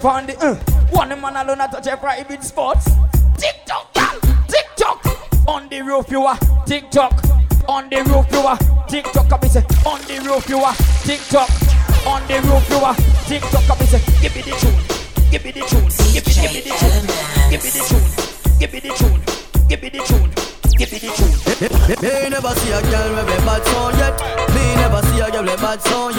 It upon the. Uh. One man alone not touch a private spots. Tick tock, tick tock. On the roof you are, tick tock. On the roof you are, tick tock. I say, on the roof you are, tick tock. On the roof you are, tick tock. I say, give me the tune, give me the tune, give me, give me the tune, give me the tune, give me the tune, give me the tune, give me the tune. Me never see a girl with a bad song yet. Me never see a girl with a bad song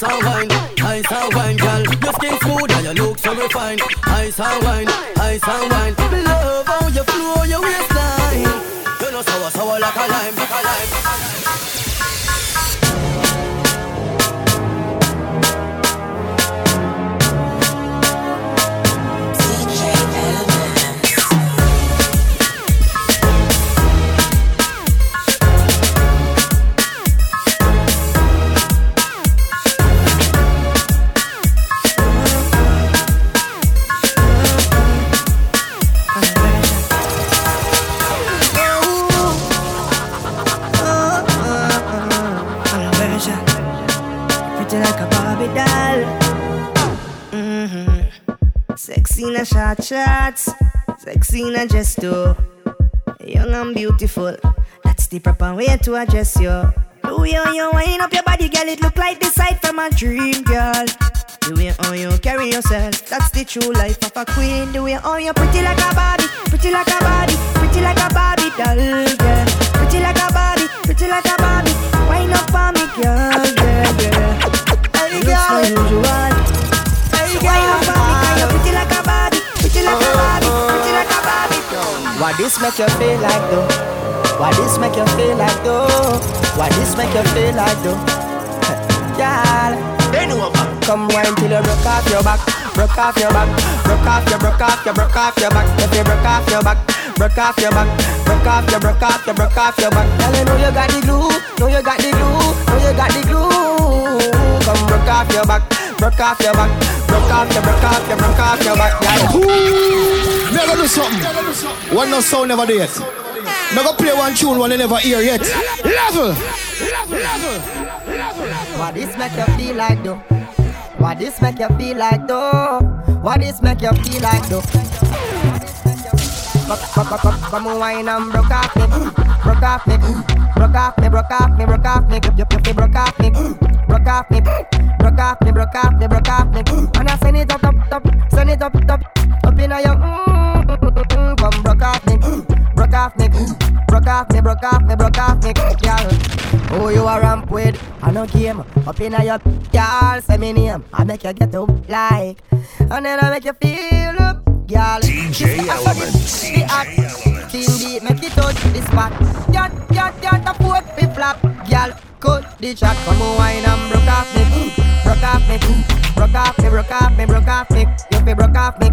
Ice and wine, ice and wine, girl. Your skin smooth and your look so refined. Ice and wine, ice and wine. Me love how you flow your waistline. You know sour, sour like a lime, like a lime. Like a lime. In a dress too. Young and beautiful. That's the proper way to address you. The way how you wind up your body, girl, it look like the sight from a dream, girl. The way how you carry yourself, that's the true life of a queen. The way how you pretty like a Barbie, pretty like a Barbie, pretty like a Barbie doll, girl. Pretty like a Barbie, pretty like a Barbie. Wind up on me, girl, girl, girl. Hey, girl. unusual. Hey, girl. Wind up on me, girl. You pretty like a Why this make you feel like though? Why this make you feel like though? Why this make you feel like though? Girl, bend over. Come wine till you broke off your back, broke off your back, broke off your, broke off your, broke off your back. If you broke off your back, broke off your back, broke off your, broke off your, broke off your back. Girl, you know you got the glue, know you got the glue, know you got the glue. Come broke off your back, broke off your back, broke off your, broke off your, broke off your back. Girl, Never do something. One no sound never yet. Never play one tune one you never hear yet. Level. Why this make you feel like though? Why this make you feel like though? Why this make you feel like though? Come on, wine and broke off me, broke off me, broke off me, broke off me, broke off me, broke off me, broke off me, broke off me, broke off me, broke off me. broke off And I send it up, up, up, send it up, up, up in a young. Come broke off me, broke off me, broke off me, broke off me, broke off me, girl. Who you a ramp with? I no game. Up inna your y'all say me name. I make you get up like, and then I make you feel up girl. DJ Element. The team beat, make it touch the spot. Got, got, got the foot, be flap, girl. Cut the chat, come on, wine and broke off me, broke off me, broke off me, broke off me, broke off me. You be broke off me,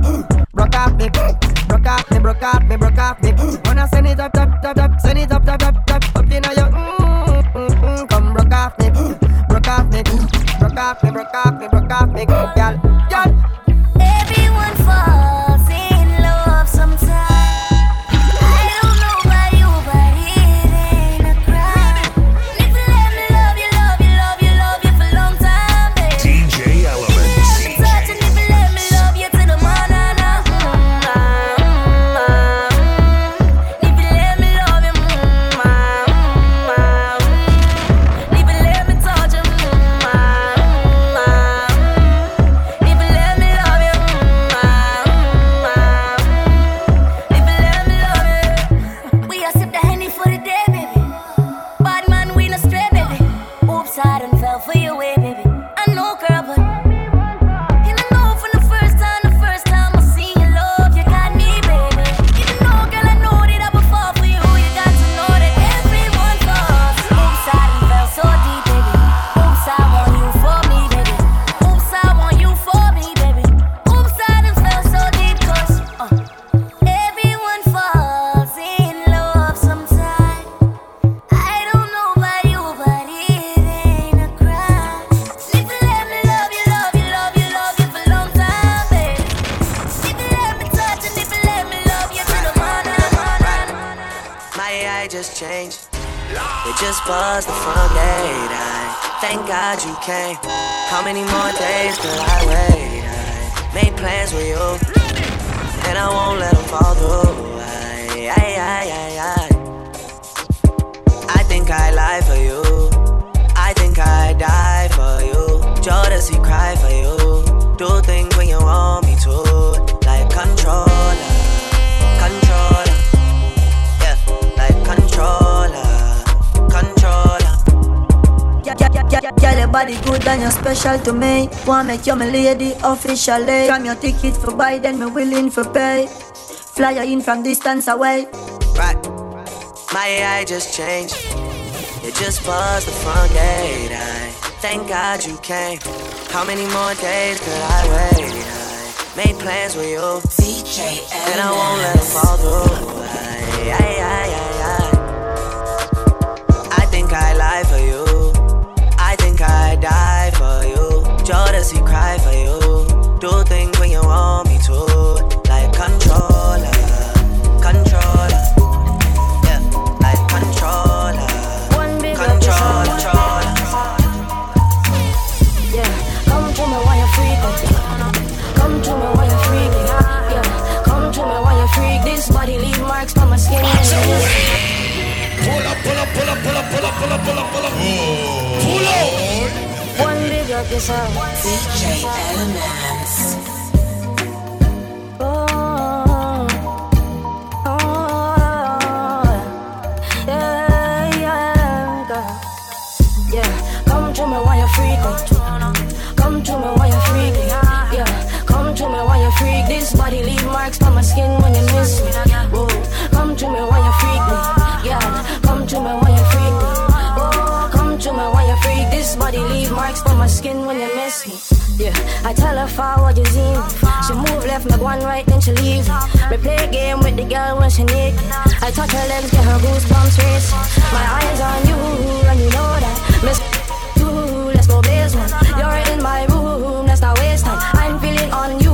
broke off me, broke off me, broke off me, broke off me. Wanna send it up, up, up, up, send it up, up, up, up, up in your. Mm, mm, mm, come broke off me, broke off me, broke off me, broke off me, broke off me, girl, girl. Buzzed the front gate. I thank God you came. How many more days could I wait? I made plans with you, and I won't let them fall through. I, I, I, I, I. I think I lie for you. I think I die for you. Jodeci cry for you. Do things when you want Yeah, your body good and you're special to me. Wanna make you my lady officially. From your ticket for buy, then me willing for pay. Fly you in from distance away. Right. My AI just changed. It just buzzed the front gate. I thank God you came. How many more days could I wait? I made plans with you. DJ and I won't let them fall through. I, I, I, I, I. I think I lie for you. I die for you. Jodeci cry for you. Do things when you want me to. Like controller, controller. Yeah, like controller. Controller, controller. Yeah, come to me while you're freaking. Come to me while you're freaking. Yeah, come to me while you're freak. This body leave marks on my skin. Pull up, pull up, pull up, pull up, pull up, pull up, pull up, pull up. Pull big yourself. DJ Elements. This body leave marks on my skin when you miss me. My skin when you miss me. Yeah, I tell her forward you see. She move left, me one right, then she leave. Me play game with the girl when she need. I touch her legs, get her goosebumps race. My eyes on you, and you know that. Miss you, let's go blaze one. You're in my room, let's not waste time. I'm feeling on you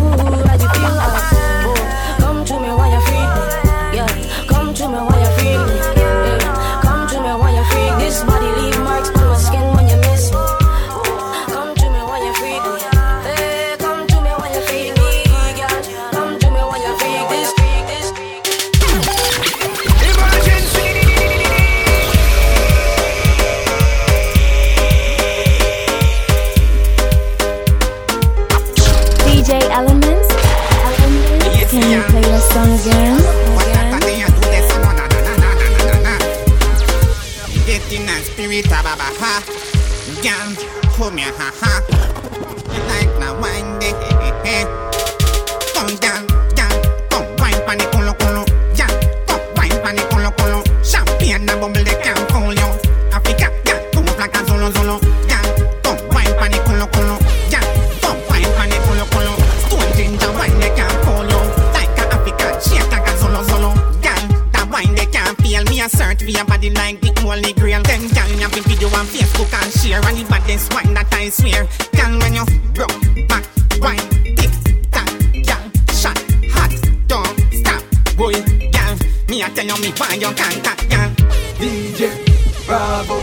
grail. Then, you have the video on Facebook and share. And the baddest wine that I swear. Girl, when you broke back, wine, tick, tack, girl, shot, hot, don't stop, boy, girl. Me, I tell you, me, why you can't tap. DJ Bravo,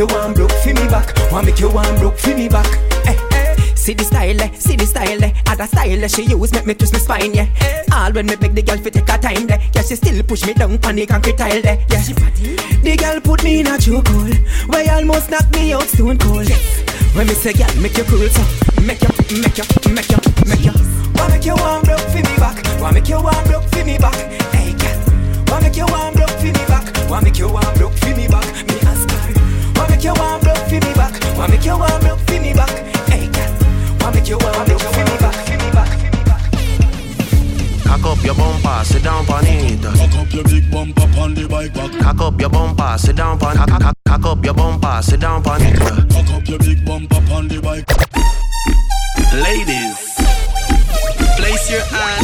you warm broke for me back? Wanna make you warm broke for me back? Hey, hey. See the style, eh, see the style, eh. Other style eh, she use make me twist me spine, yeah. All when me beg the girl fi take her time, there. Yeah, she still push me down on the concrete tile, there. Yeah. She The girl put me in a chokehold, where almost knock me out stone cold. When me say, girl, make you cool, so make you, make you, make you, make you. Wanna make you warm broke for me back? Wanna make you warm block for me back? Hey, girl. Wanna make you warm block for me back? Wanna make you warm block make you warm block for me back? Wanna make you warm block for me back? Hey, girl. Wanna make you warm block for me back? For me back? Cock up your bumper, sit down on it. Cock up your big bumper on the bike back. Cock up your bumper, sit down on. Cock, cock, cock up your bumper, sit down on it. Cock up your big bumper on the bike. Ladies, place your hands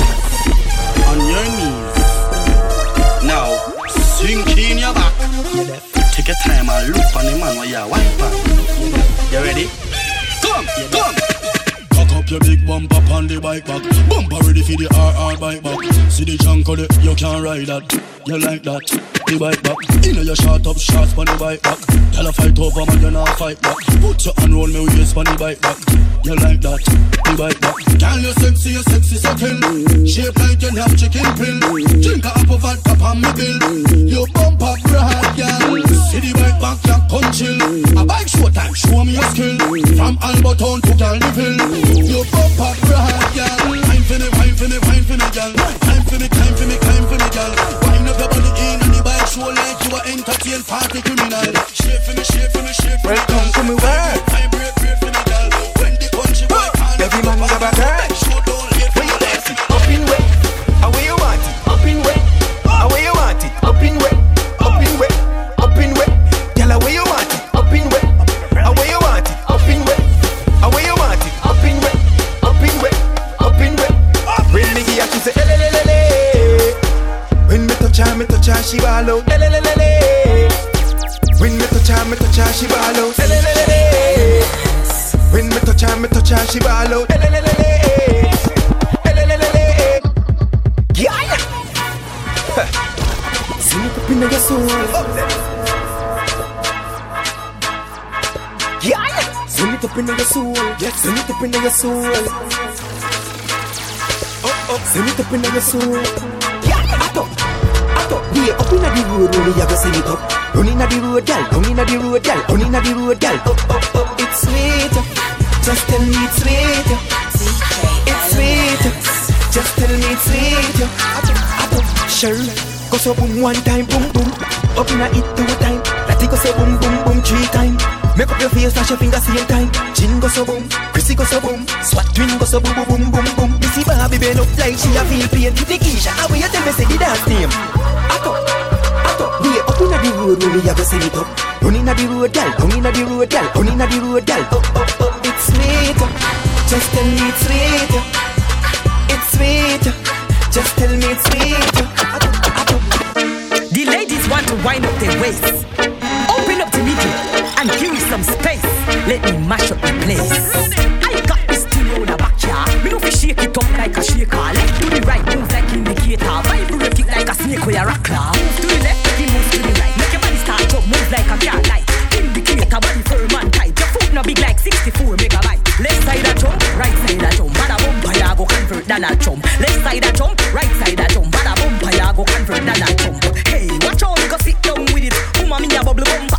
bumper on the bike back. Bumper ready for the RR bike back. See the junk of it, you can't ride that. You like that? The bike back. Inna your short up shots on the bike back. Tell a fight over man, you not fight back. Put your hand roll me waist on the bike back. You like that? The bike back. Girl, you sexy, you sexy sucking. Shape like you have chicken pill. Drink a apple vodka on me bill. You bump up broad, girl. See the bike back, you come chill. A bike show time, show me your skill. From Alberton to Calville. You bump up girl. Wine for me, wine for me, wine for me, girl. Time for me, time for me, time for me, girl. Wine up your body in and the bike show like you are party criminal. Shape for me, shape for me, shape for me. Welcome to me world. For me, girl. When the country boy Every man a girl. Her, me she ball out. "Eh, le, le, le, le." When me touch her, me touch her, she ball out. "Eh, le, le, le, le." When me touch her, me touch her, she ball out. "Eh, le, le, le, le." "Eh, le, le, le, le." Yeah. Sing it up in your soul. Yeah. Sing it up in your soul. Sing it up in your soul. Up, up. Sing it up in your soul. Up. Inna the road, only you go sing it up. Run inna the road, gal. Down inna the road, gal. Down inna the road, gal. Up, up, up. It's sweet. Uh. Just tell me it's sweet. Uh. It's sweet. Uh. Just tell me it's sweet. Up. Sure. Go so boom one time, boom boom. Up inna it two time. That it go so boom boom boom three time. Make up your face, flash your finger same time. Chin go so boom, Chrissy go so boom, Swat twin go so boom boom boom boom. Missy Barbie bend up like she a feel pain. Nikisha, how you tell me say the dance name? Ato, ato, we up inna the road we a go sing it up. Run inna the road, gal, down inna the road, gal, down inna the road, gal. Up, up, up, it's sweet. Oh. Just tell me it's sweet, oh. it's sweet. Oh. Just tell me it's sweet. The ladies want to wind up their waist. Bring up Dimitri and give me some space. Let me mash up the place. I got this thing on the back backyard. Me don't fi shake it up like a shaker. Left to the right, moves like indicator. Vibrate it like a snake or a rattler. Move to the left, you moves to the right. Make your body start up, move like a car light. Indicator, body firm and tight. Your foot no big like 64 megabytes. Left side a jump, right side a jump. Bada bumpire go convert Donald jump. Left side a jump, right side a jump. Bada bumpire go convert Donald jump. Hey, watch out, go sit down with it. Boom, me a bubble bump.